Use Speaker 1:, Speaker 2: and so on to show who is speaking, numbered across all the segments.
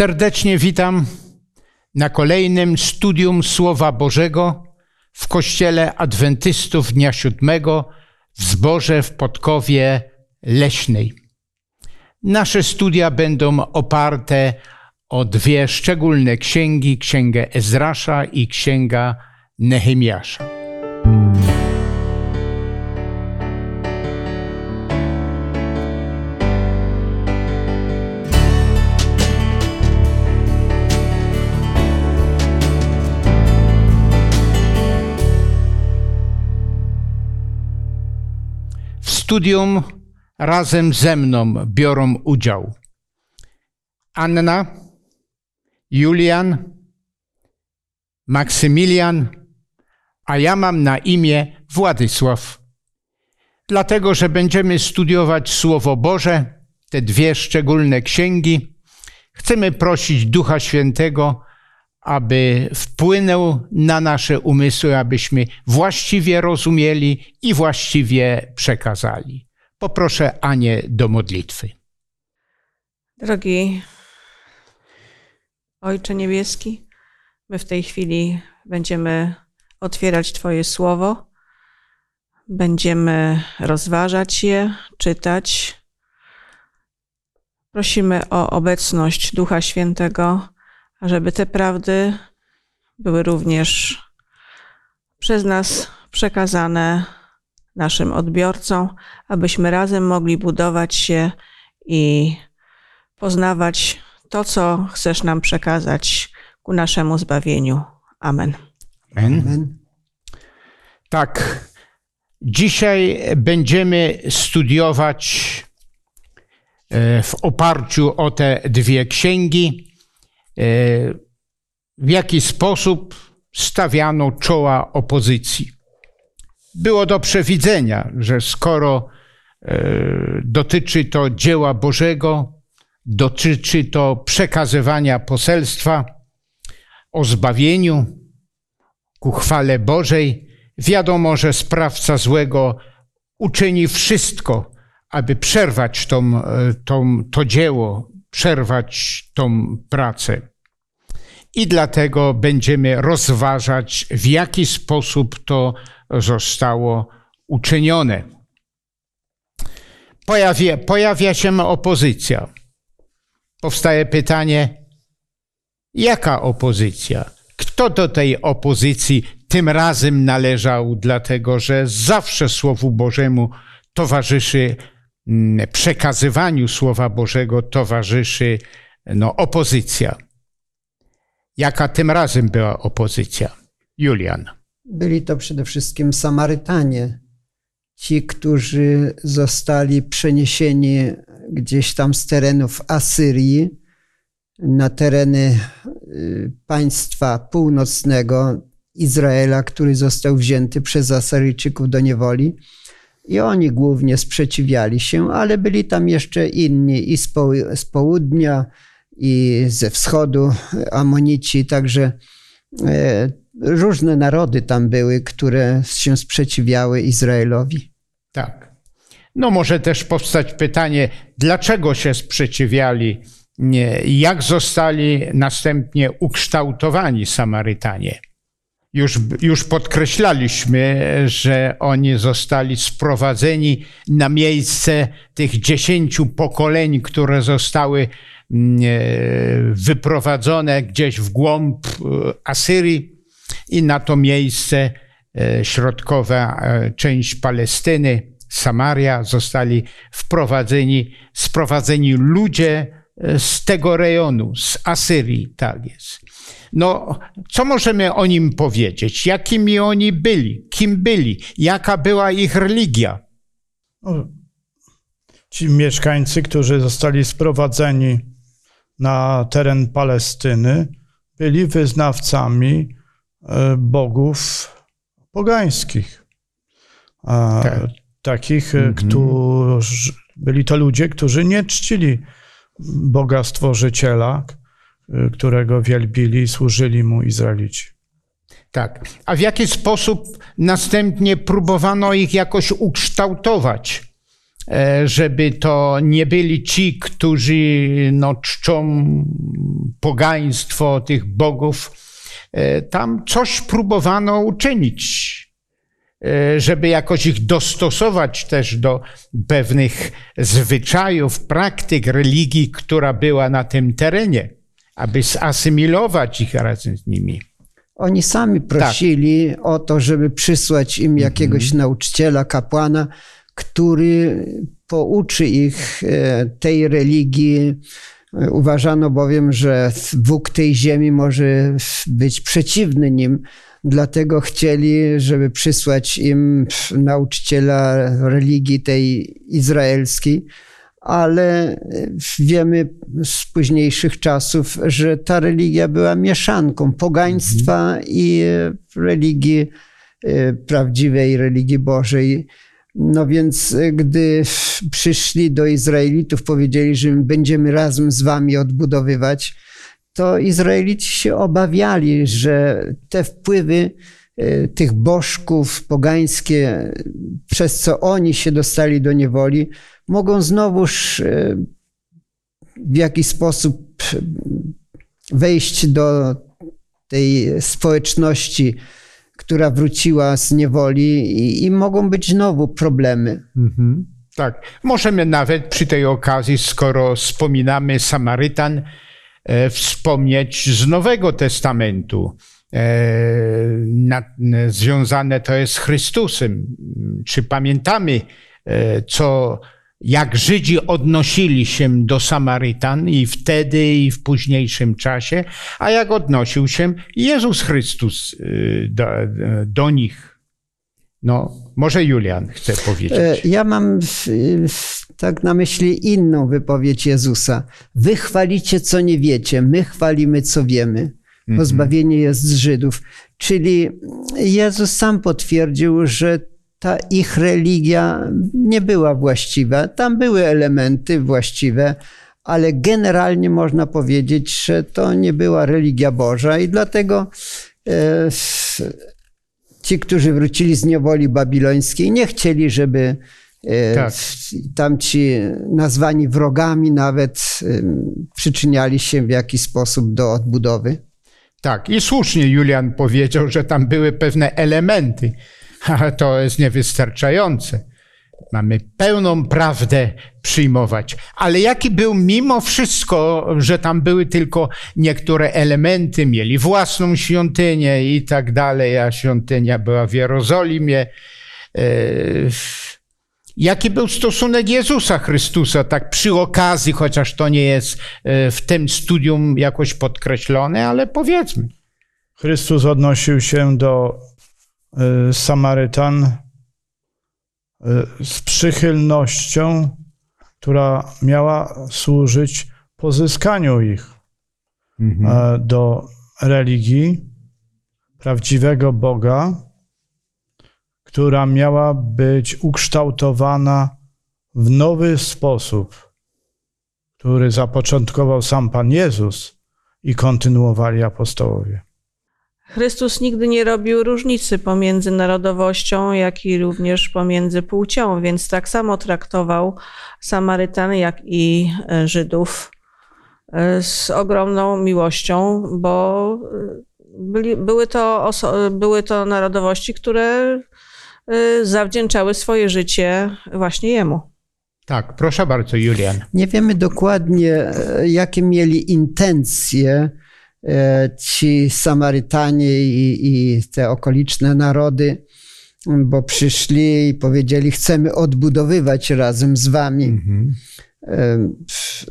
Speaker 1: Serdecznie witam na kolejnym studium Słowa Bożego w Kościele Adwentystów Dnia Siódmego w zborze w Podkowie Leśnej. Nasze studia będą oparte o dwie szczególne księgi, księgę Ezrasza i księga Nehemiasza. Studium razem ze mną biorą udział Anna, Julian, Maksymilian, a ja mam na imię Władysław. Dlatego, że będziemy studiować Słowo Boże, te dwie szczególne księgi, chcemy prosić Ducha Świętego, aby wpłynął na nasze umysły, abyśmy właściwie rozumieli i właściwie przekazali. Poproszę Anię do modlitwy.
Speaker 2: Drogi Ojcze Niebieski, my w tej chwili będziemy otwierać Twoje słowo, będziemy rozważać je, czytać. Prosimy o obecność Ducha Świętego, ażeby te prawdy były również przez nas przekazane naszym odbiorcom, abyśmy razem mogli budować się i poznawać to, co chcesz nam przekazać ku naszemu zbawieniu. Amen.
Speaker 1: Amen.
Speaker 3: Amen.
Speaker 1: Tak, dzisiaj będziemy studiować e, w oparciu o te dwie księgi, w jaki sposób stawiano czoła opozycji. Było do przewidzenia, że skoro e, dotyczy to dzieła Bożego, dotyczy to przekazywania poselstwa o zbawieniu ku chwale Bożej, wiadomo, że sprawca złego uczyni wszystko, aby przerwać tą, tą, to dzieło, przerwać tą pracę. I dlatego będziemy rozważać, w jaki sposób to zostało uczynione. Pojawia, pojawia się opozycja. Powstaje pytanie, jaka opozycja? Kto do tej opozycji tym razem należał, dlatego że zawsze Słowu Bożemu towarzyszy, mm, przekazywaniu Słowa Bożego towarzyszy no, opozycja. Jaka tym razem była opozycja? Julian.
Speaker 3: Byli to przede wszystkim Samarytanie, ci, którzy zostali przeniesieni gdzieś tam z terenów Asyrii na tereny y, państwa północnego Izraela, który został wzięty przez Asyryjczyków do niewoli. I oni głównie sprzeciwiali się, ale byli tam jeszcze inni i z, poł- z południa, i ze wschodu Amonici, także e, różne narody tam były, które się sprzeciwiały Izraelowi.
Speaker 1: Tak. No może też powstać pytanie, dlaczego się sprzeciwiali, jak zostali następnie ukształtowani Samarytanie. Już, już podkreślaliśmy, że oni zostali sprowadzeni na miejsce tych dziesięciu pokoleń, które zostały wyprowadzone gdzieś w głąb e, Asyrii i na to miejsce e, środkowa e, część Palestyny, Samaria, zostali wprowadzeni, sprowadzeni ludzie z tego rejonu, z Asyrii, tak jest. No, co możemy o nim powiedzieć? Jakimi oni byli? Kim byli? Jaka była ich religia?
Speaker 4: No, Ci mieszkańcy, którzy zostali sprowadzeni na teren Palestyny, byli wyznawcami e, bogów pogańskich.
Speaker 1: Tak.
Speaker 4: Takich, e,
Speaker 1: Mhm.
Speaker 4: którzy byli to ludzie, którzy nie czcili Boga Stworzyciela, e, którego wielbili i służyli mu Izraelici.
Speaker 1: Tak. A w jaki sposób następnie próbowano ich jakoś ukształtować? E, żeby to nie byli ci, którzy no, czczą pogaństwo tych bogów. E, tam coś próbowano uczynić, e, żeby jakoś ich dostosować też do pewnych zwyczajów, praktyk religii, która była na tym terenie, aby zasymilować ich razem z nimi.
Speaker 3: Oni sami prosili tak. o to, żeby przysłać im jakiegoś mhm. nauczyciela, kapłana, który pouczy ich e, tej religii. Uważano bowiem, że Bóg tej ziemi może być przeciwny nim, dlatego chcieli, żeby przysłać im nauczyciela religii tej izraelskiej ale wiemy z późniejszych czasów, że ta religia była mieszanką pogaństwa mhm. i religii e, prawdziwej, religii Bożej. No więc, e, gdy przyszli do Izraelitów, powiedzieli, że będziemy razem z wami odbudowywać, to Izraelici się obawiali, że te wpływy e, tych bożków pogańskie, przez co oni się dostali do niewoli, mogą znowuż e, w jakiś sposób wejść do tej społeczności, która wróciła z niewoli i, i mogą być znowu problemy. Mhm.
Speaker 1: Tak. Możemy nawet przy tej okazji, skoro wspominamy Samarytan, e, wspomnieć z Nowego Testamentu. E, na, związane to jest z Chrystusem. Czy pamiętamy, e, co jak Żydzi odnosili się do Samarytan i wtedy, i w późniejszym czasie, a jak odnosił się Jezus Chrystus y, do, do nich. No, może Julian chce powiedzieć. E,
Speaker 3: ja mam tak na myśli inną wypowiedź Jezusa. Wy chwalicie, co nie wiecie, my chwalimy, co wiemy. Mhm. Pozbawienie jest z Żydów. Czyli Jezus sam potwierdził, że ta ich religia nie była właściwa. Tam były elementy właściwe, ale generalnie można powiedzieć, że to nie była religia Boża i dlatego e, ci, którzy wrócili z niewoli babilońskiej, nie chcieli, żeby e, tak. tamci nazwani wrogami nawet przyczyniali się w jakiś sposób do odbudowy.
Speaker 1: Tak, i słusznie Julian powiedział, że tam były pewne elementy ale to jest niewystarczające. Mamy pełną prawdę przyjmować. Ale jaki był mimo wszystko, że tam były tylko niektóre elementy, mieli własną świątynię i tak dalej, a świątynia była w Jerozolimie. E, jaki był stosunek Jezusa Chrystusa, tak przy okazji, chociaż to nie jest e, w tym studium jakoś podkreślone, ale powiedzmy.
Speaker 4: Chrystus odnosił się do Samarytan y, z przychylnością, która miała służyć pozyskaniu ich mhm. do religii prawdziwego Boga, która miała być ukształtowana w nowy sposób, który zapoczątkował sam Pan Jezus i kontynuowali apostołowie.
Speaker 2: Chrystus nigdy nie robił różnicy pomiędzy narodowością, jak i również pomiędzy płcią, więc tak samo traktował Samarytan, jak i e, Żydów e, z ogromną miłością, bo e, byli, były, to były to narodowości, które zawdzięczały swoje życie właśnie Jemu.
Speaker 1: Tak, proszę bardzo, Julian.
Speaker 3: Nie wiemy dokładnie, jakie mieli intencje ci Samarytanie i, i te okoliczne narody, bo przyszli i powiedzieli: Chcemy odbudowywać razem z wami. Mhm. E,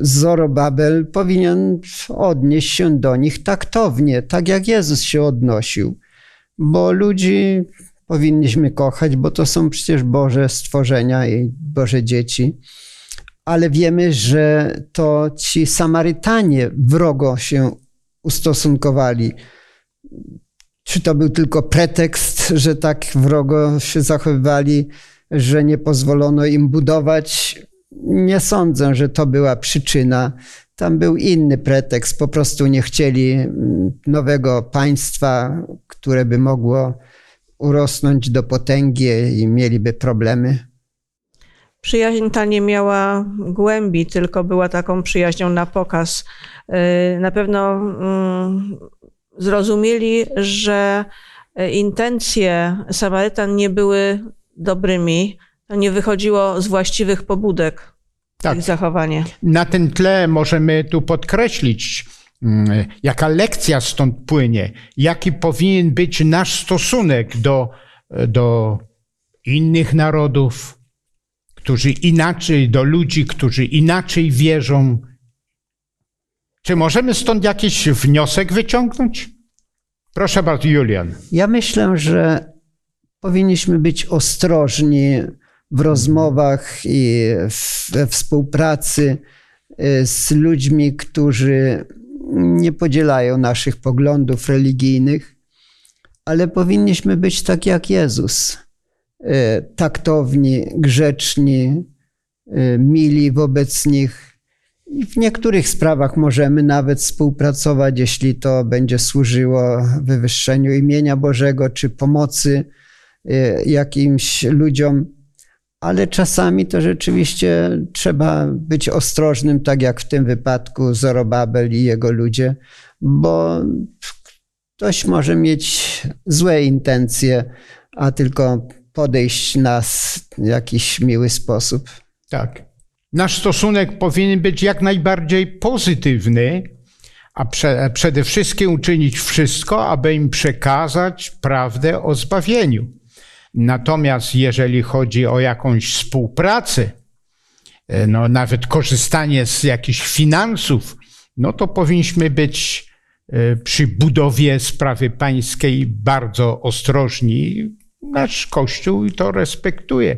Speaker 3: Zorobabel powinien odnieść się do nich taktownie, tak jak Jezus się odnosił, bo ludzi powinniśmy kochać, bo to są przecież Boże stworzenia i Boże dzieci. Ale wiemy, że to ci Samarytanie wrogo się ustosunkowali. Czy to był tylko pretekst, że tak wrogo się zachowywali, że nie pozwolono im budować? Nie sądzę, że to była przyczyna. Tam był inny pretekst. Po prostu nie chcieli mm, nowego państwa, które by mogło urosnąć do potęgi i mieliby problemy.
Speaker 2: Przyjaźń ta nie miała głębi, tylko była taką przyjaźnią na pokaz. Y, na pewno mm, zrozumieli, że intencje Samarytan nie były dobrymi, to nie wychodziło z właściwych pobudek tak. ich zachowanie.
Speaker 1: Na tym tle możemy tu podkreślić, mm, jaka lekcja stąd płynie, jaki powinien być nasz stosunek do, do innych narodów, którzy inaczej, do ludzi, którzy inaczej wierzą. Czy możemy stąd jakiś wniosek wyciągnąć? Proszę bardzo, Julian.
Speaker 3: Ja myślę, że powinniśmy być ostrożni w rozmowach i we współpracy y, z ludźmi, którzy nie podzielają naszych poglądów religijnych, ale powinniśmy być tak jak Jezus. Y, taktowni, grzeczni, y, mili wobec nich. W niektórych sprawach możemy nawet współpracować, jeśli to będzie służyło wywyższeniu imienia Bożego czy pomocy jakimś ludziom ale czasami to rzeczywiście trzeba być ostrożnym, tak jak w tym wypadku Zorobabel i jego ludzie, bo ktoś może mieć złe intencje, a tylko podejść nas w jakiś miły sposób.
Speaker 1: Tak. Nasz stosunek powinien być jak najbardziej pozytywny, a prze, przede wszystkim uczynić wszystko, aby im przekazać prawdę o zbawieniu. Natomiast jeżeli chodzi o jakąś współpracę, e, no nawet korzystanie z jakichś finansów, no to powinniśmy być e, przy budowie sprawy pańskiej bardzo ostrożni. Nasz Kościół to respektuje,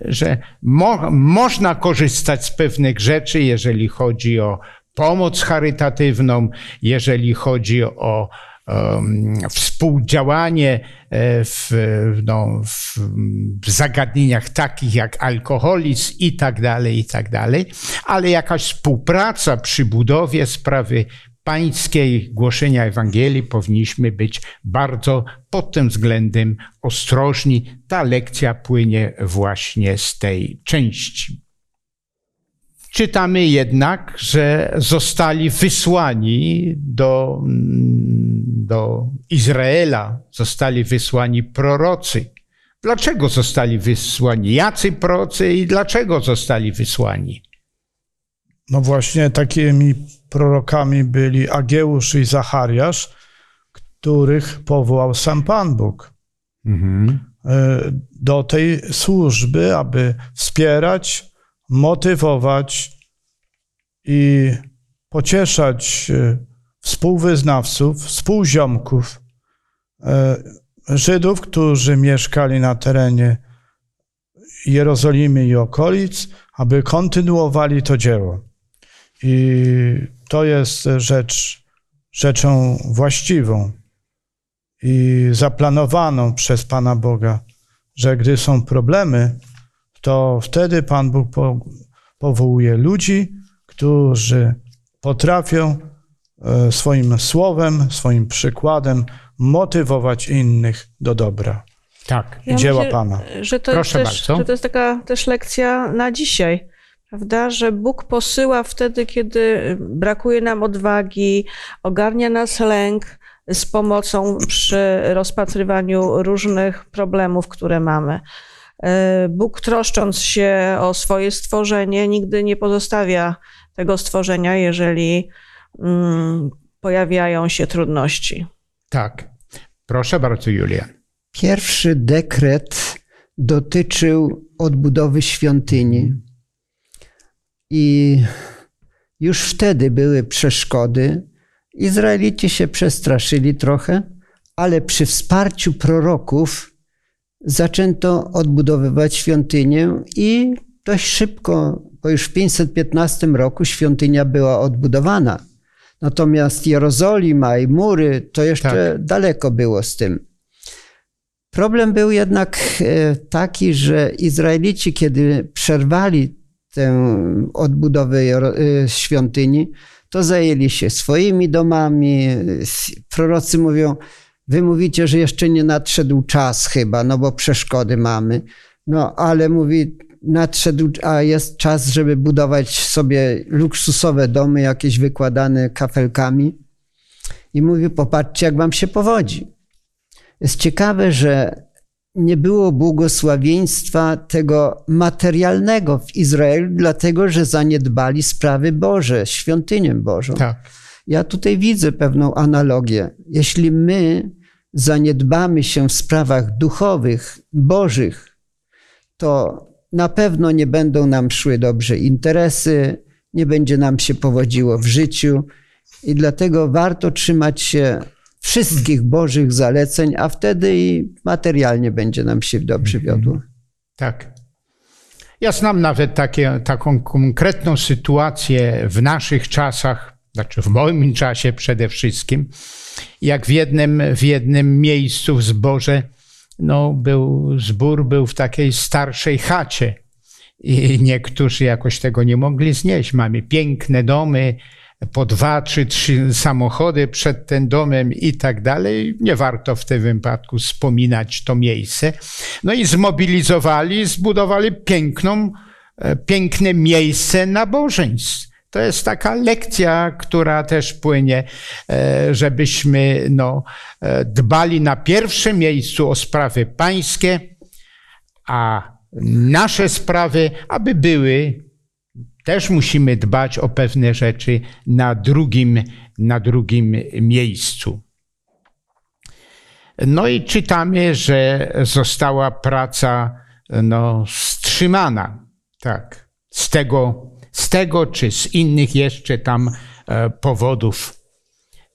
Speaker 1: że mo można korzystać z pewnych rzeczy, jeżeli chodzi o pomoc charytatywną, jeżeli chodzi o współdziałanie e, w, no, w, zagadnieniach takich jak alkoholizm i tak dalej, i tak dalej, ale jakaś współpraca przy budowie sprawy pańskiej głoszenia Ewangelii powinniśmy być bardzo pod tym względem ostrożni. Ta lekcja płynie właśnie z tej części. Czytamy jednak, że zostali wysłani do, do Izraela, zostali wysłani prorocy. Dlaczego zostali wysłani? Jacy prorocy i dlaczego zostali wysłani?
Speaker 4: No właśnie takimi prorokami byli Ageusz i Zachariasz, których powołał sam Pan Bóg. Mhm. E, do tej służby, aby wspierać, motywować i pocieszać e, współwyznawców, współziomków, e, Żydów, którzy mieszkali na terenie Jerozolimy i okolic, aby kontynuowali to dzieło. I to jest rzecz, rzeczą właściwą i zaplanowaną przez Pana Boga, że gdy są problemy, to wtedy Pan Bóg powołuje ludzi, którzy potrafią e, swoim słowem, swoim przykładem motywować innych do dobra.
Speaker 1: Tak.
Speaker 4: Ja dzieła myślę, Pana.
Speaker 2: Że to, Proszę też, bardzo. że to jest taka też lekcja na dzisiaj, prawda? Że Bóg posyła wtedy, kiedy brakuje nam odwagi, ogarnia nas lęk z pomocą przy rozpatrywaniu różnych problemów, które mamy. E, Bóg troszcząc się o swoje stworzenie, nigdy nie pozostawia tego stworzenia, jeżeli mm, pojawiają się trudności.
Speaker 1: Tak. Proszę bardzo, Julia.
Speaker 3: Pierwszy dekret dotyczył odbudowy świątyni. I już wtedy były przeszkody. Izraelici się przestraszyli trochę, ale przy wsparciu proroków zaczęto odbudowywać świątynię i dość szybko, bo już w 515 roku świątynia była odbudowana. Natomiast Jerozolima i mury to jeszcze tak. daleko było z tym. Problem był jednak e, taki, że Izraelici, kiedy przerwali tę odbudowę e, świątyni, to zajęli się swoimi domami. Prorocy mówią, Wy mówicie, że jeszcze nie nadszedł czas chyba, no bo przeszkody mamy. No ale mówi, nadszedł, a jest czas, żeby budować sobie luksusowe domy, jakieś wykładane kafelkami. I mówi, popatrzcie, jak wam się powodzi. Jest ciekawe, że nie było błogosławieństwa tego materialnego w Izraelu, dlatego że zaniedbali sprawy Boże, świątynię Bożą.
Speaker 1: Tak.
Speaker 3: Ja tutaj widzę pewną analogię. Jeśli my zaniedbamy się w sprawach duchowych, bożych, to na pewno nie będą nam szły dobrze interesy, nie będzie nam się powodziło w życiu i dlatego warto trzymać się wszystkich bożych zaleceń, a wtedy i materialnie będzie nam się dobrze wiodło.
Speaker 1: Tak. Ja znam nawet takie, taką konkretną sytuację w naszych czasach, znaczy w moim czasie przede wszystkim, jak w jednym, w jednym miejscu w zborze no, był, zbór był w takiej starszej chacie i niektórzy jakoś tego nie mogli znieść. Mamy piękne domy, po dwa czy trzy samochody przed tym domem i tak dalej. Nie warto w tym wypadku wspominać to miejsce. No i zmobilizowali, zbudowali piękną, e, piękne miejsce nabożeństw. To jest taka lekcja, która też płynie, e, żebyśmy no, e, dbali na pierwszym miejscu o sprawy pańskie, a nasze sprawy, aby były też musimy dbać o pewne rzeczy na drugim, na drugim miejscu. No i czytamy, że została praca no, wstrzymana. Tak. Z tego, z tego czy z innych jeszcze tam e, powodów.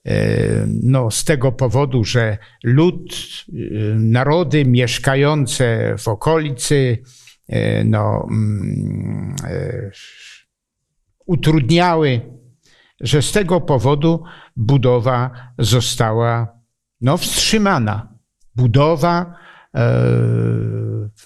Speaker 1: E, no, z tego powodu, że lud, e, narody mieszkające w okolicy, no, mm, utrudniały, że z tego powodu budowa została no, wstrzymana. Budowa e,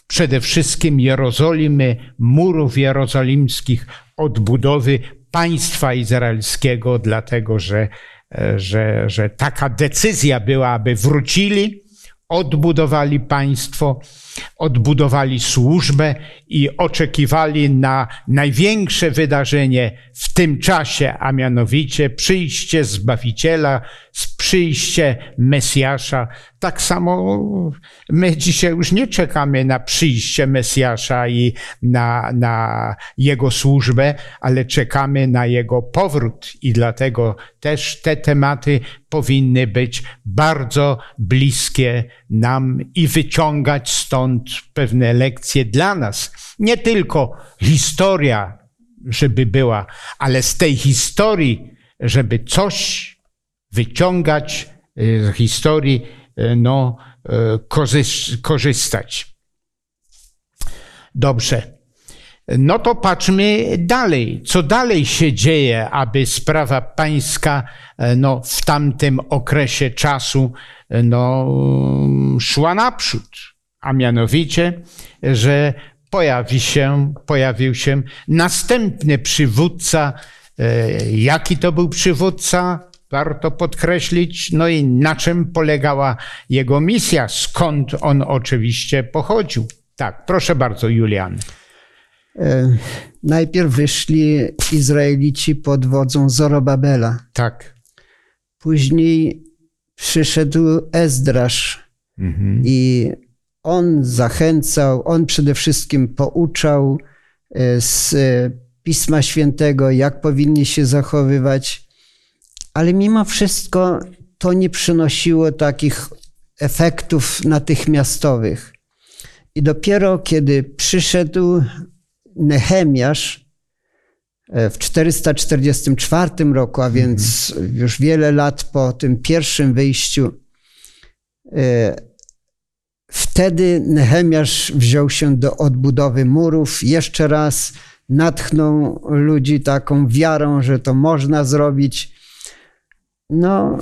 Speaker 1: przede wszystkim Jerozolimy, murów jerozolimskich, odbudowy państwa izraelskiego, dlatego że, e, że, że taka decyzja była, aby wrócili, odbudowali państwo odbudowali służbę i oczekiwali na największe wydarzenie w tym czasie, a mianowicie przyjście Zbawiciela, przyjście Mesjasza. Tak samo my dzisiaj już nie czekamy na przyjście Mesjasza i na, na Jego służbę, ale czekamy na Jego powrót i dlatego też te tematy powinny być bardzo bliskie nam i wyciągać stąd pewne lekcje dla nas. Nie tylko historia, żeby była, ale z tej historii, żeby coś wyciągać y, z historii, y, no, y, korzystać. Dobrze. No to patrzmy dalej. Co dalej się dzieje, aby sprawa pańska no, w tamtym okresie czasu no, szła naprzód? A mianowicie, że pojawi się, pojawił się następny przywódca. Jaki to był przywódca? warto podkreślić, no i na czym polegała jego misja, skąd on oczywiście pochodził. Tak, proszę bardzo, Julian.
Speaker 3: E, najpierw wyszli Izraelici pod wodzą Zorobabela.
Speaker 1: Tak.
Speaker 3: Później przyszedł Ezdrasz mhm. i on zachęcał, on przede wszystkim pouczał e, z Pisma Świętego, jak powinni się zachowywać ale mimo wszystko to nie przynosiło takich efektów natychmiastowych. I dopiero kiedy przyszedł Nehemiasz e, w 444 roku, a więc mhm. już wiele lat po tym pierwszym wyjściu, e, wtedy Nehemiasz wziął się do odbudowy murów. Jeszcze raz natchnął ludzi taką wiarą, że to można zrobić. No,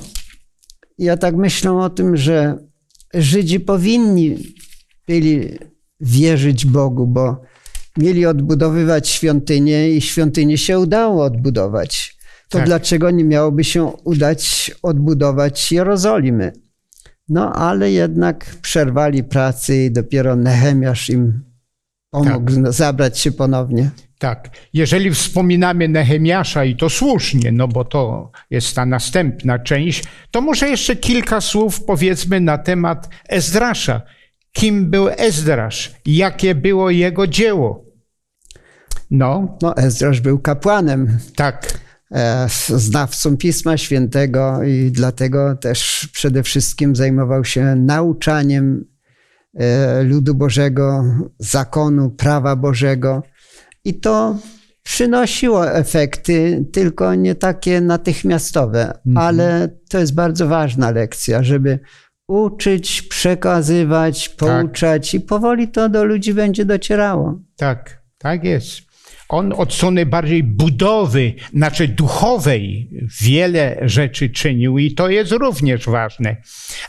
Speaker 3: ja tak myślę o tym, że Żydzi powinni byli wierzyć Bogu, bo mieli odbudowywać świątynię i świątynię się udało odbudować. To tak. dlaczego nie miałoby się udać odbudować Jerozolimy? No ale jednak przerwali pracy i dopiero Nehemiasz im pomógł zabrać się ponownie.
Speaker 1: Tak. Jeżeli wspominamy Nehemiasza i to słusznie, no bo to jest ta następna część, to może jeszcze kilka słów powiedzmy na temat Ezdrasza. Kim był Ezdrasz? Jakie było jego dzieło?
Speaker 3: No. No, Ezdrasz był kapłanem.
Speaker 1: Tak.
Speaker 3: E, znawcą Pisma Świętego i dlatego też przede wszystkim zajmował się nauczaniem e, ludu Bożego, zakonu, prawa Bożego. I to przynosiło efekty, tylko nie takie natychmiastowe, mhm. ale to jest bardzo ważna lekcja, żeby uczyć, przekazywać, pouczać tak. i powoli to do ludzi będzie docierało.
Speaker 1: Tak, tak jest. On od strony bardziej budowy, znaczy duchowej, wiele rzeczy czynił i to jest również ważne.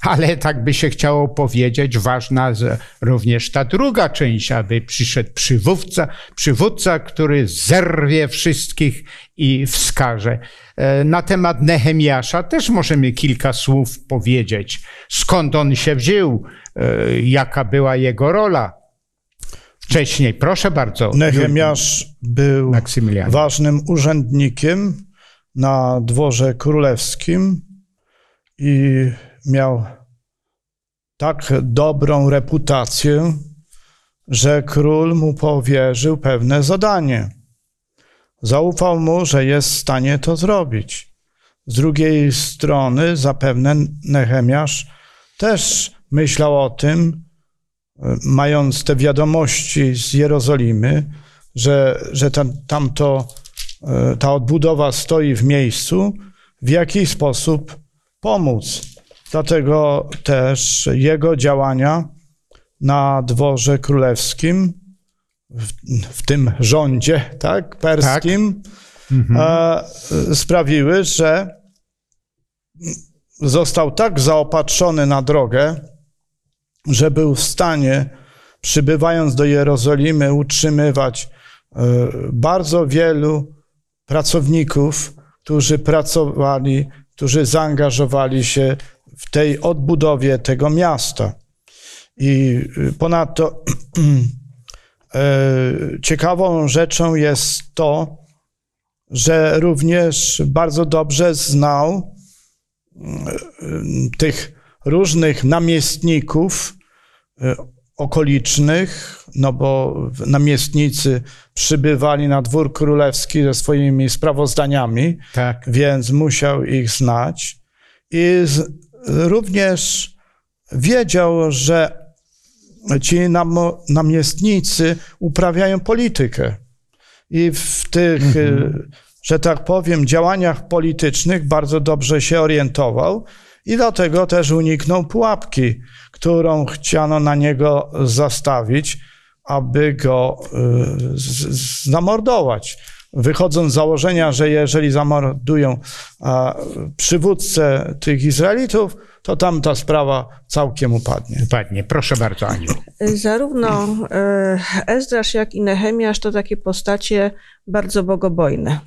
Speaker 1: Ale tak by się chciało powiedzieć, ważna również ta druga część, aby przyszedł przywódca, przywódca, który zerwie wszystkich i wskaże. E, na temat Nehemiasza też możemy kilka słów powiedzieć. Skąd on się wziął, e, jaka była jego rola wcześniej. Proszę bardzo.
Speaker 4: Nehemiasz był ważnym urzędnikiem na dworze królewskim i miał tak dobrą reputację, że król mu powierzył pewne zadanie. Zaufał mu, że jest w stanie to zrobić. Z drugiej strony, zapewne Nehemiasz też myślał o tym, mając te wiadomości z Jerozolimy, że, że tam, tamto, e, ta odbudowa stoi w miejscu, w jaki sposób pomóc. Dlatego też jego działania na dworze królewskim, w, w tym rządzie tak, perskim, tak. Mhm. E, sprawiły, że został tak zaopatrzony na drogę, że był w stanie, przybywając do Jerozolimy, utrzymywać e, bardzo wielu pracowników, którzy pracowali, którzy zaangażowali się w tej odbudowie tego miasta. I e, ponadto e, ciekawą rzeczą jest to, że również bardzo dobrze znał tych różnych namiestników e, okolicznych, no bo namiestnicy przybywali na dwór królewski ze swoimi sprawozdaniami, tak. więc musiał ich znać. I z, również wiedział, że ci nam, namiestnicy uprawiają politykę. I w tych, mhm. że tak powiem, działaniach politycznych bardzo dobrze się orientował i dlatego też uniknął pułapki, którą chciano na niego zastawić, aby go y, zamordować. Wychodząc z założenia, że jeżeli zamordują przywódcę tych Izraelitów, to tam ta sprawa całkiem upadnie.
Speaker 1: Upadnie. Proszę bardzo, Aniu.
Speaker 2: Zarówno y, Ezdrasz, jak i Nehemiasz to takie postacie bardzo bogobojne.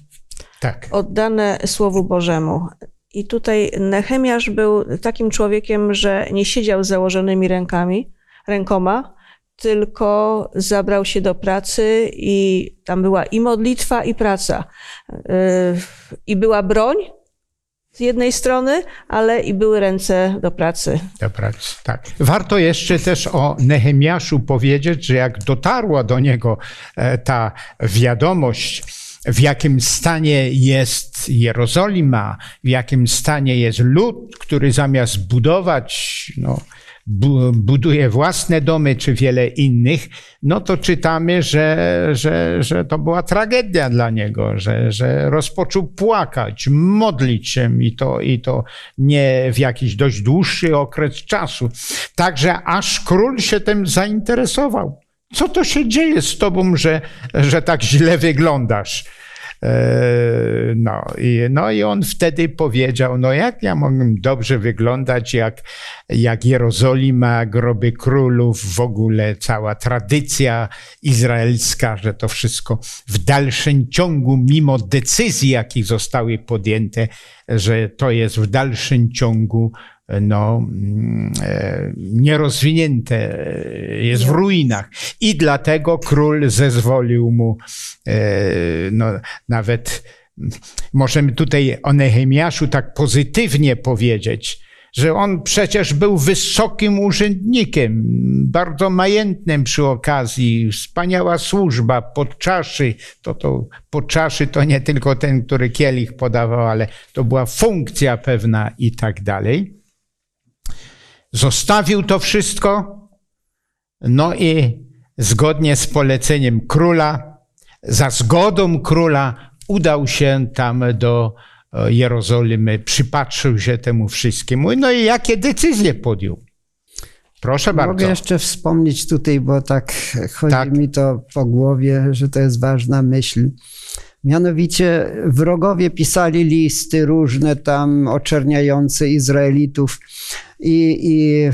Speaker 2: Tak. Oddane Słowu Bożemu. I tutaj Nehemiasz był takim człowiekiem, że nie siedział z założonymi rękami, rękoma, tylko zabrał się do pracy i tam była i modlitwa, i praca. Yy, I była broń z jednej strony, ale i były ręce do pracy.
Speaker 1: Do pracy, tak. Warto jeszcze też o Nehemiaszu powiedzieć, że jak dotarła do niego e, ta wiadomość, w jakim stanie jest Jerozolima, w jakim stanie jest lud, który zamiast budować, no, buduje własne domy czy wiele innych, no to czytamy, że, że, że to była tragedia dla niego, że, że rozpoczął płakać, modlić się i to, i to nie w jakiś dość dłuższy okres czasu. Także aż król się tym zainteresował. Co to się dzieje z tobą, że, że tak źle wyglądasz? E, no i, no i on wtedy powiedział, no jak ja mogę dobrze wyglądać, jak, jak Jerozolima, groby królów, w ogóle cała tradycja izraelska, że to wszystko w dalszym ciągu, mimo decyzji, jakie zostały podjęte, że to jest w dalszym ciągu no, mm, e, nierozwinięte, e, jest w ruinach. I dlatego król zezwolił mu e, no, nawet, możemy tutaj o Nehemiaszu tak pozytywnie powiedzieć, że on przecież był wysokim urzędnikiem, bardzo majętnym przy okazji, wspaniała służba, podczaszy, to, to podczaszy to nie tylko ten, który kielich podawał, ale to była funkcja pewna i tak dalej. Zostawił to wszystko, no i zgodnie z poleceniem króla, za zgodą króla udał się tam do e, Jerozolimy, przypatrzył się temu wszystkiemu. No i jakie decyzje podjął? Proszę bardzo.
Speaker 3: Mogę jeszcze wspomnieć tutaj, bo tak chodzi
Speaker 1: Tak.
Speaker 3: mi to po głowie, że to jest ważna myśl. Mianowicie wrogowie pisali listy różne tam oczerniające Izraelitów i, i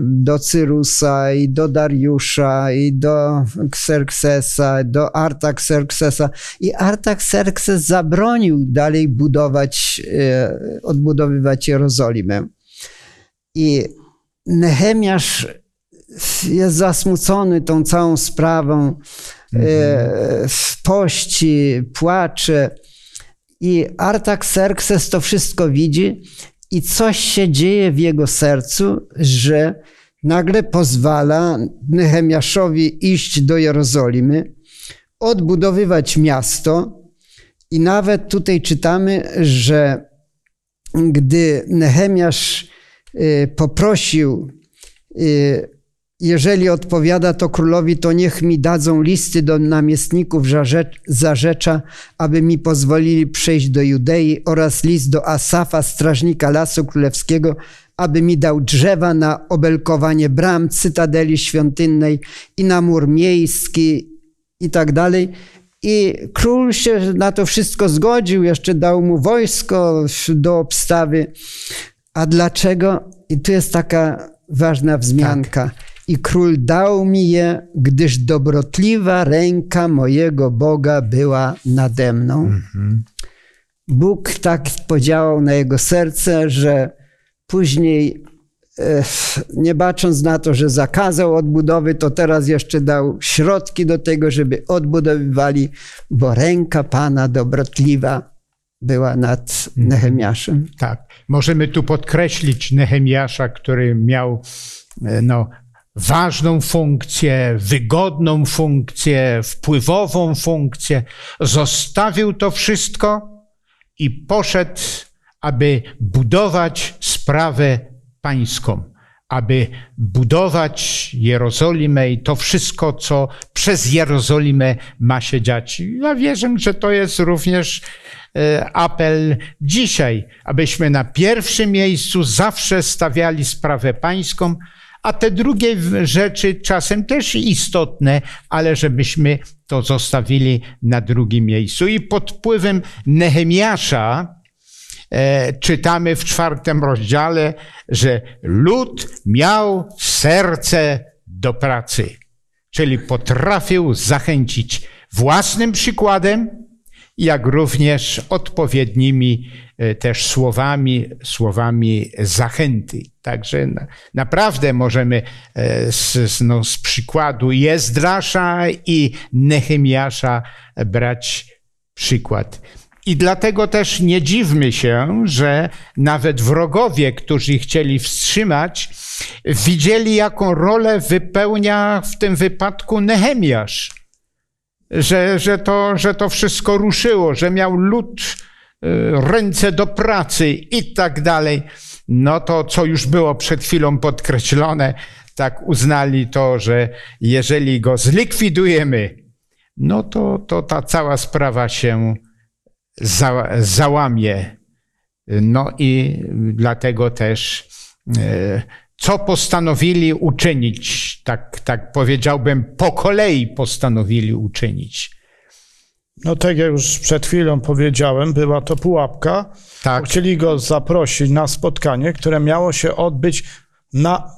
Speaker 3: do Cyrusa, i do Dariusza, i do Xerxesa, do Artaxerxesa. I Artaxerxes zabronił dalej budować, e, odbudowywać Jerozolimę. I Nehemiasz jest zasmucony tą całą sprawą, e, w pości, płacze. I Artaxerxes to wszystko widzi i coś się dzieje w jego sercu, że nagle pozwala Nehemiaszowi iść do Jerozolimy, odbudowywać miasto. I nawet tutaj czytamy, że gdy Nehemiasz y, poprosił, y, jeżeli odpowiada to królowi, to niech mi dadzą listy do namiestników Zarze- Zarzecza, aby mi pozwolili przejść do Judei oraz list do Asafa, strażnika Lasu Królewskiego, aby mi dał drzewa na obelkowanie bram, cytadeli świątynnej i na mur miejski i tak dalej. I król się na to wszystko zgodził, jeszcze dał mu wojsko do obstawy. A dlaczego? I tu jest taka ważna wzmianka. I król dał mi je, gdyż dobrotliwa ręka mojego Boga była nade mną. Bóg tak podziałał na jego serce, że później, e, nie bacząc na to, że zakazał odbudowy, to teraz jeszcze dał środki do tego, żeby odbudowywali, bo ręka Pana dobrotliwa była nad Nehemiaszem.
Speaker 1: Tak. Możemy tu podkreślić Nehemiasza, który miał e, no, ważną funkcję, wygodną funkcję, wpływową funkcję. Zostawił to wszystko i poszedł, aby budować sprawę pańską, aby budować Jerozolimę i to wszystko, co przez Jerozolimę ma się dziać. Ja wierzę, że to jest również e, apel dzisiaj, abyśmy na pierwszym miejscu zawsze stawiali sprawę pańską, a te drugie rzeczy czasem też istotne, ale żebyśmy to zostawili na drugim miejscu. I pod wpływem Nehemiasza e, czytamy w czwartym rozdziale, że lud miał serce do pracy, czyli potrafił zachęcić własnym przykładem, jak również odpowiednimi też słowami, słowami zachęty. Także na, naprawdę możemy e, z, no, z przykładu Jezdrasza i Nehemiasza brać przykład. I dlatego też nie dziwmy się, że nawet wrogowie, którzy chcieli wstrzymać, widzieli, jaką rolę wypełnia w tym wypadku Nehemiasz że, że, to, że to wszystko ruszyło, że miał lud ręce do pracy i tak dalej. No to, co już było przed chwilą podkreślone, tak uznali to, że jeżeli go zlikwidujemy, no to, to ta cała sprawa się za, załamie. No i dlatego też e, co postanowili uczynić, tak, tak powiedziałbym, po kolei postanowili uczynić.
Speaker 4: No tak jak już przed chwilą powiedziałem, była to pułapka.
Speaker 1: Tak.
Speaker 4: Chcieli go zaprosić na spotkanie, które miało się odbyć na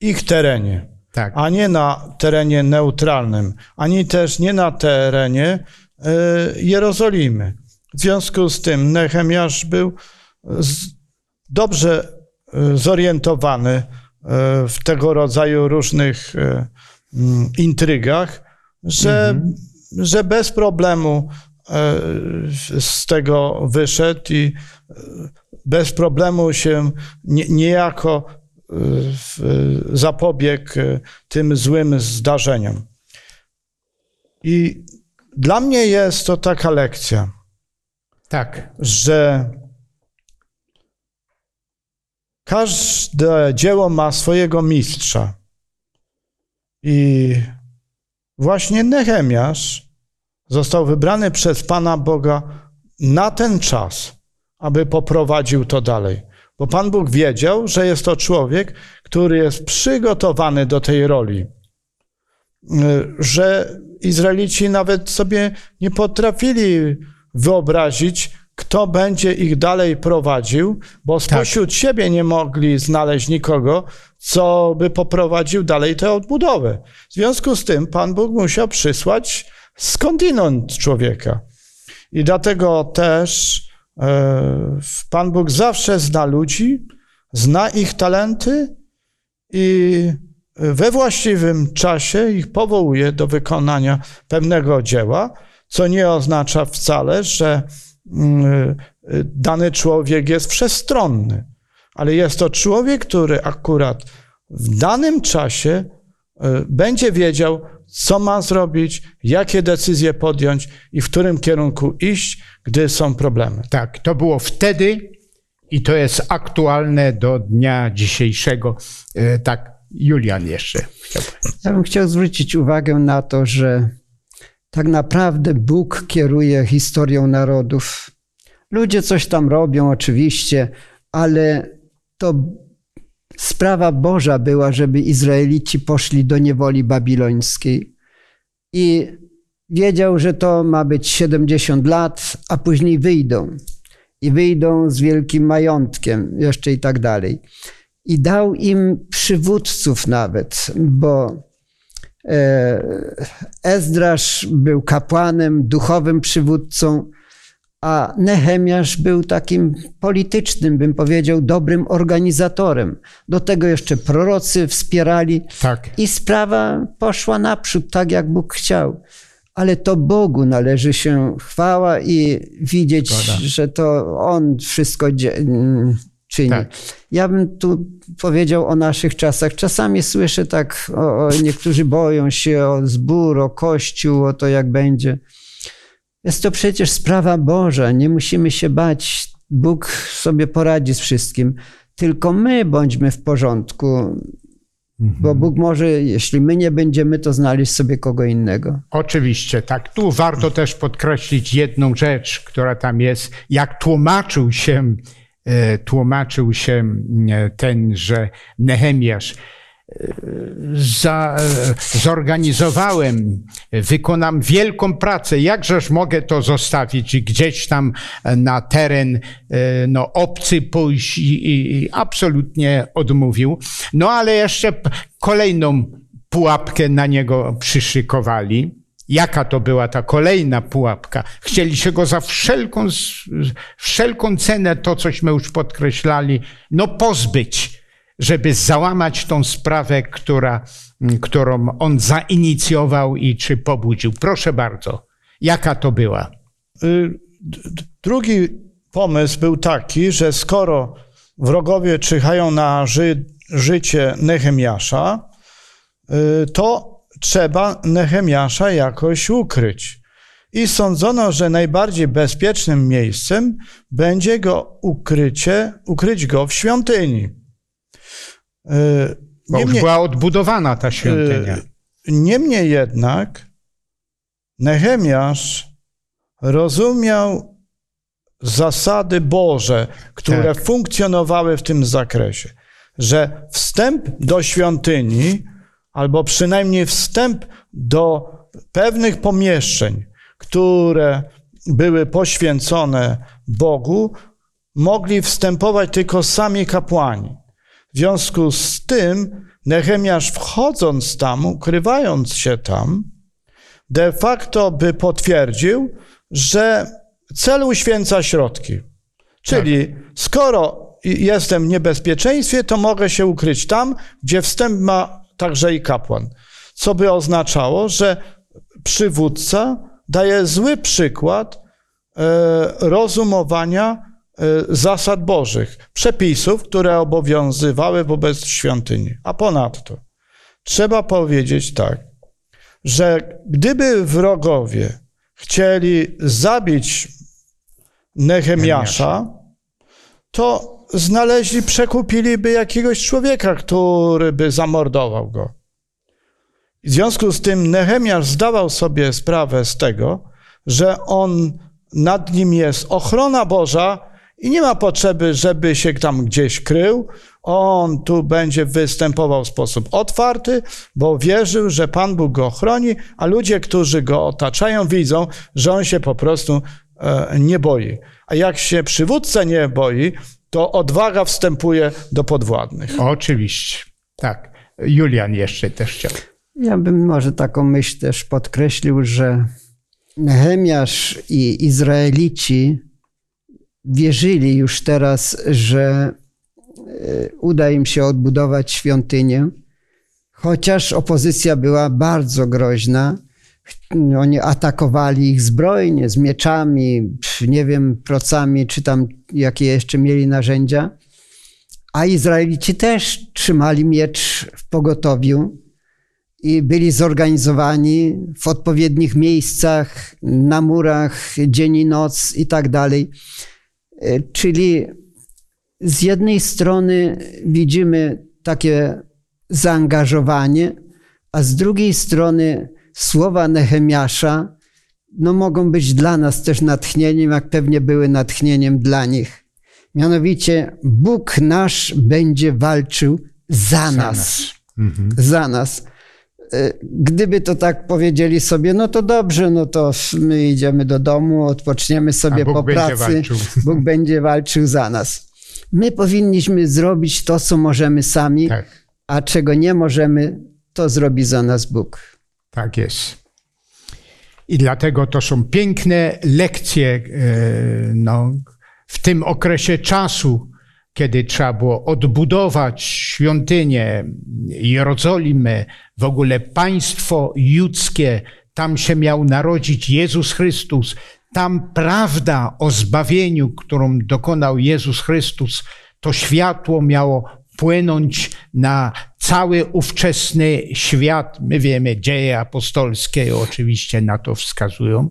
Speaker 4: ich terenie,
Speaker 1: Tak.
Speaker 4: a nie na terenie neutralnym, ani też nie na terenie e, Jerozolimy. W związku z tym Nehemiasz był z, dobrze zorientowany w tego rodzaju różnych mm, intrygach, że, mhm. Że bez problemu z tego wyszedł i bez problemu się niejako zapobiegł tym złym zdarzeniom. I dla mnie jest to taka lekcja,
Speaker 1: tak.
Speaker 4: że każde dzieło ma swojego mistrza. I właśnie Nehemiasz został wybrany przez Pana Boga na ten czas, aby poprowadził to dalej. Bo Pan Bóg wiedział, że jest to człowiek, który jest przygotowany do tej roli. Że Izraelici nawet sobie nie potrafili wyobrazić, kto będzie ich dalej prowadził, bo tak. spośród tak. siebie nie mogli znaleźć nikogo, co by poprowadził dalej tę odbudowę. W związku z tym Pan Bóg musiał przysłać skądinąd człowieka. I dlatego też e, Pan Bóg zawsze zna ludzi, zna ich talenty i we właściwym czasie ich powołuje do wykonania pewnego dzieła, co nie oznacza wcale, że dany człowiek jest wszechstronny, ale jest to człowiek, który akurat w danym czasie e, będzie wiedział, co ma zrobić, jakie decyzje podjąć i w którym kierunku iść, gdy są problemy.
Speaker 1: Tak, to było wtedy i to jest aktualne do dnia dzisiejszego. E, tak, Julian jeszcze.
Speaker 3: Ja bym chciał zwrócić uwagę na to, że tak naprawdę Bóg kieruje historią narodów. Ludzie coś tam robią, oczywiście, ale to sprawa Boża była, żeby Izraelici poszli do niewoli babilońskiej. I wiedział, że to ma być 70 lat, a później wyjdą. I wyjdą z wielkim majątkiem, jeszcze i tak dalej. I dał im przywódców nawet, bo Ezdrasz był kapłanem, duchowym przywódcą, a Nehemiasz był takim politycznym, bym powiedział, dobrym organizatorem. Do tego jeszcze prorocy wspierali tak. i sprawa poszła naprzód, tak jak Bóg chciał. Ale to Bogu należy się chwała i widzieć, Zgoda. że to On wszystko czyni. Tak. Ja bym tu powiedział o naszych czasach. Czasami słyszę tak, o, o, niektórzy boją się o zbór, o kościół, o to jak będzie. Jest to przecież sprawa Boża, nie musimy się bać. Bóg sobie poradzi z wszystkim. Tylko my bądźmy w porządku, mhm. bo Bóg może, jeśli my nie będziemy, to znaleźć sobie kogo innego.
Speaker 1: Oczywiście, tak. Tu warto też podkreślić jedną rzecz, która tam jest. Jak tłumaczył się, tłumaczył się e, ten, że Nehemiasz za, zorganizowałem, wykonam wielką pracę, jakżeż mogę to zostawić i gdzieś tam na teren e, no, obcy pójść i, i absolutnie odmówił. No ale jeszcze kolejną pułapkę na niego przyszykowali. Jaka to była ta kolejna pułapka? Chcieli się go za wszelką, wszelką cenę, to cośmy już podkreślali, no pozbyć żeby załamać tą sprawę, która, którą on zainicjował i czy pobudził. Proszę bardzo, jaka to była?
Speaker 4: Y, drugi pomysł był taki, że skoro wrogowie czyhają na ży życie Nehemiasza, y, to trzeba Nehemiasza jakoś ukryć. I sądzono, że najbardziej bezpiecznym miejscem będzie go ukrycie, ukryć go w świątyni.
Speaker 1: Bo już była odbudowana ta świątynia. E,
Speaker 4: niemniej jednak Nehemiasz rozumiał zasady Boże, które tak. funkcjonowały w tym zakresie, że wstęp do świątyni, albo przynajmniej wstęp do pewnych pomieszczeń, które były poświęcone Bogu, mogli wstępować tylko sami kapłani. W związku z tym Nehemiasz wchodząc tam, ukrywając się tam, de facto by potwierdził, że cel uświęca środki. Czyli tak. skoro jestem w niebezpieczeństwie, to mogę się ukryć tam, gdzie wstęp ma także i kapłan. Co by oznaczało, że przywódca daje zły przykład e, rozumowania e, zasad Bożych, przepisów, które obowiązywały wobec świątyni. A ponadto trzeba powiedzieć tak, że gdyby wrogowie chcieli zabić Nehemiasza, to znaleźli, przekupiliby jakiegoś człowieka, który by zamordował go. W związku z tym Nehemiasz zdawał sobie sprawę z tego, że on nad nim jest ochrona Boża i nie ma potrzeby, żeby się tam gdzieś krył. On tu będzie występował w sposób otwarty, bo wierzył, że Pan Bóg go ochroni, a ludzie, którzy go otaczają, widzą, że on się po prostu e, nie boi. A jak się przywódca nie boi, to odwaga wstępuje do podwładnych.
Speaker 1: Oczywiście, tak. Julian jeszcze też chciał.
Speaker 3: Ja bym może taką myśl też podkreślił, że Nehemiasz i Izraelici wierzyli już teraz, że e, uda im się odbudować świątynię, chociaż opozycja była bardzo groźna. Oni atakowali ich zbrojnie, z mieczami, nie wiem, procami, czy tam jakie jeszcze mieli narzędzia. A Izraelici też trzymali miecz w pogotowiu i byli zorganizowani w odpowiednich miejscach, na murach, dzień i noc i tak dalej. E, czyli z jednej strony widzimy takie zaangażowanie, a z drugiej strony słowa Nehemiasza no, mogą być dla nas też natchnieniem, jak pewnie były natchnieniem dla nich. Mianowicie Bóg nasz będzie walczył za, za nas. nas. Mhm. Za nas. E, gdyby to tak powiedzieli sobie, no to dobrze, no to my idziemy do domu, odpoczniemy sobie po pracy, Bóg będzie walczył za nas. My powinniśmy zrobić to, co możemy sami, tak. a czego nie możemy, to zrobi za nas Bóg.
Speaker 1: Tak jest. I dlatego to są piękne lekcje e, no, w tym okresie czasu, kiedy trzeba było odbudować świątynię, Jerozolimę, w ogóle państwo judzkie, tam się miał narodzić Jezus Chrystus, tam prawda o zbawieniu, którą dokonał Jezus Chrystus, to światło miało płynąć na cały ówczesny świat. My wiemy, dzieje apostolskie oczywiście na to wskazują.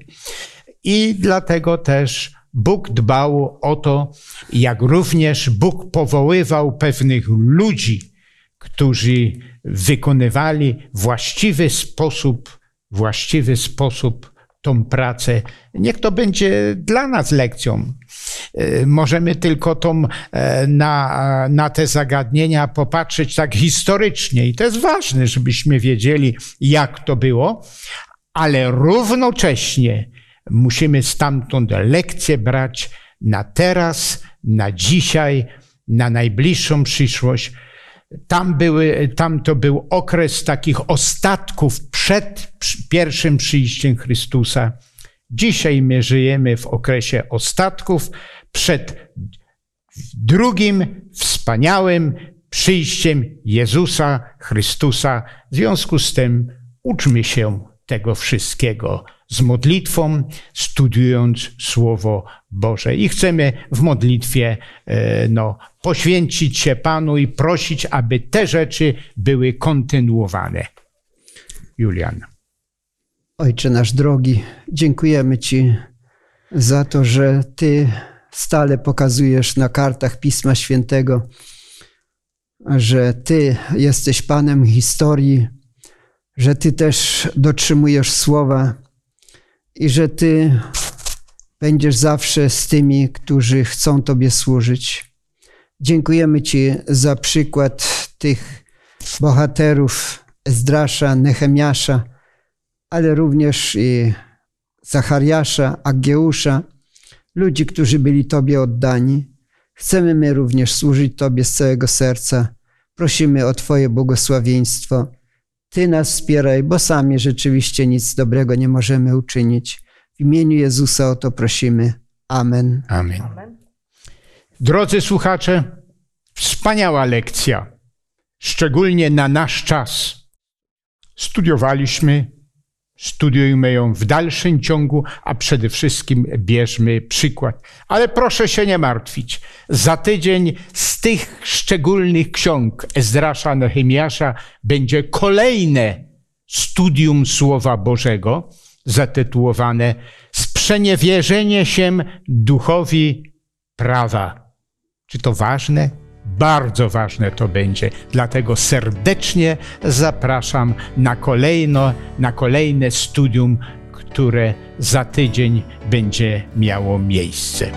Speaker 1: I dlatego też Bóg dbał o to, jak również Bóg powoływał pewnych ludzi, którzy wykonywali właściwy sposób, właściwy sposób tą pracę. Niech to będzie dla nas lekcją. E, możemy tylko tą, e, na, na te zagadnienia popatrzeć tak historycznie i to jest ważne, żebyśmy wiedzieli, jak to było, ale równocześnie musimy stamtąd lekcje brać na teraz, na dzisiaj, na najbliższą przyszłość. Tam, były, tam to był okres takich ostatków przed pierwszym przyjściem Chrystusa. Dzisiaj my żyjemy w okresie ostatków przed drugim wspaniałym przyjściem Jezusa Chrystusa. W związku z tym uczmy się tego wszystkiego z modlitwą, studiując Słowo Boże. I chcemy w modlitwie e, no, poświęcić się Panu i prosić, aby te rzeczy były kontynuowane. Julian.
Speaker 3: Ojcze nasz drogi, dziękujemy Ci za to, że Ty stale pokazujesz na kartach Pisma Świętego, że Ty jesteś Panem historii, że Ty też dotrzymujesz słowa i że Ty będziesz zawsze z tymi, którzy chcą Tobie służyć. Dziękujemy Ci za przykład tych bohaterów Ezdrasza, Nehemiasza, ale również i Zachariasza, Agieusza, ludzi, którzy byli Tobie oddani. Chcemy my również służyć Tobie z całego serca. Prosimy o Twoje błogosławieństwo. Ty nas wspieraj, bo sami rzeczywiście nic dobrego nie możemy uczynić. W imieniu Jezusa o to prosimy. Amen.
Speaker 1: Amen. Drodzy słuchacze, wspaniała lekcja, szczególnie na nasz czas. Studiowaliśmy, studiujmy ją w dalszym ciągu, a przede wszystkim bierzmy przykład. Ale proszę się nie martwić. Za tydzień z tych szczególnych ksiąg Ezdrasza, Nehemiasza będzie kolejne studium Słowa Bożego zatytułowane Sprzeniewierzenie się duchowi prawa. Czy to ważne? Bardzo ważne to będzie. Dlatego serdecznie zapraszam na, kolejno, na kolejne studium, które za tydzień będzie miało miejsce.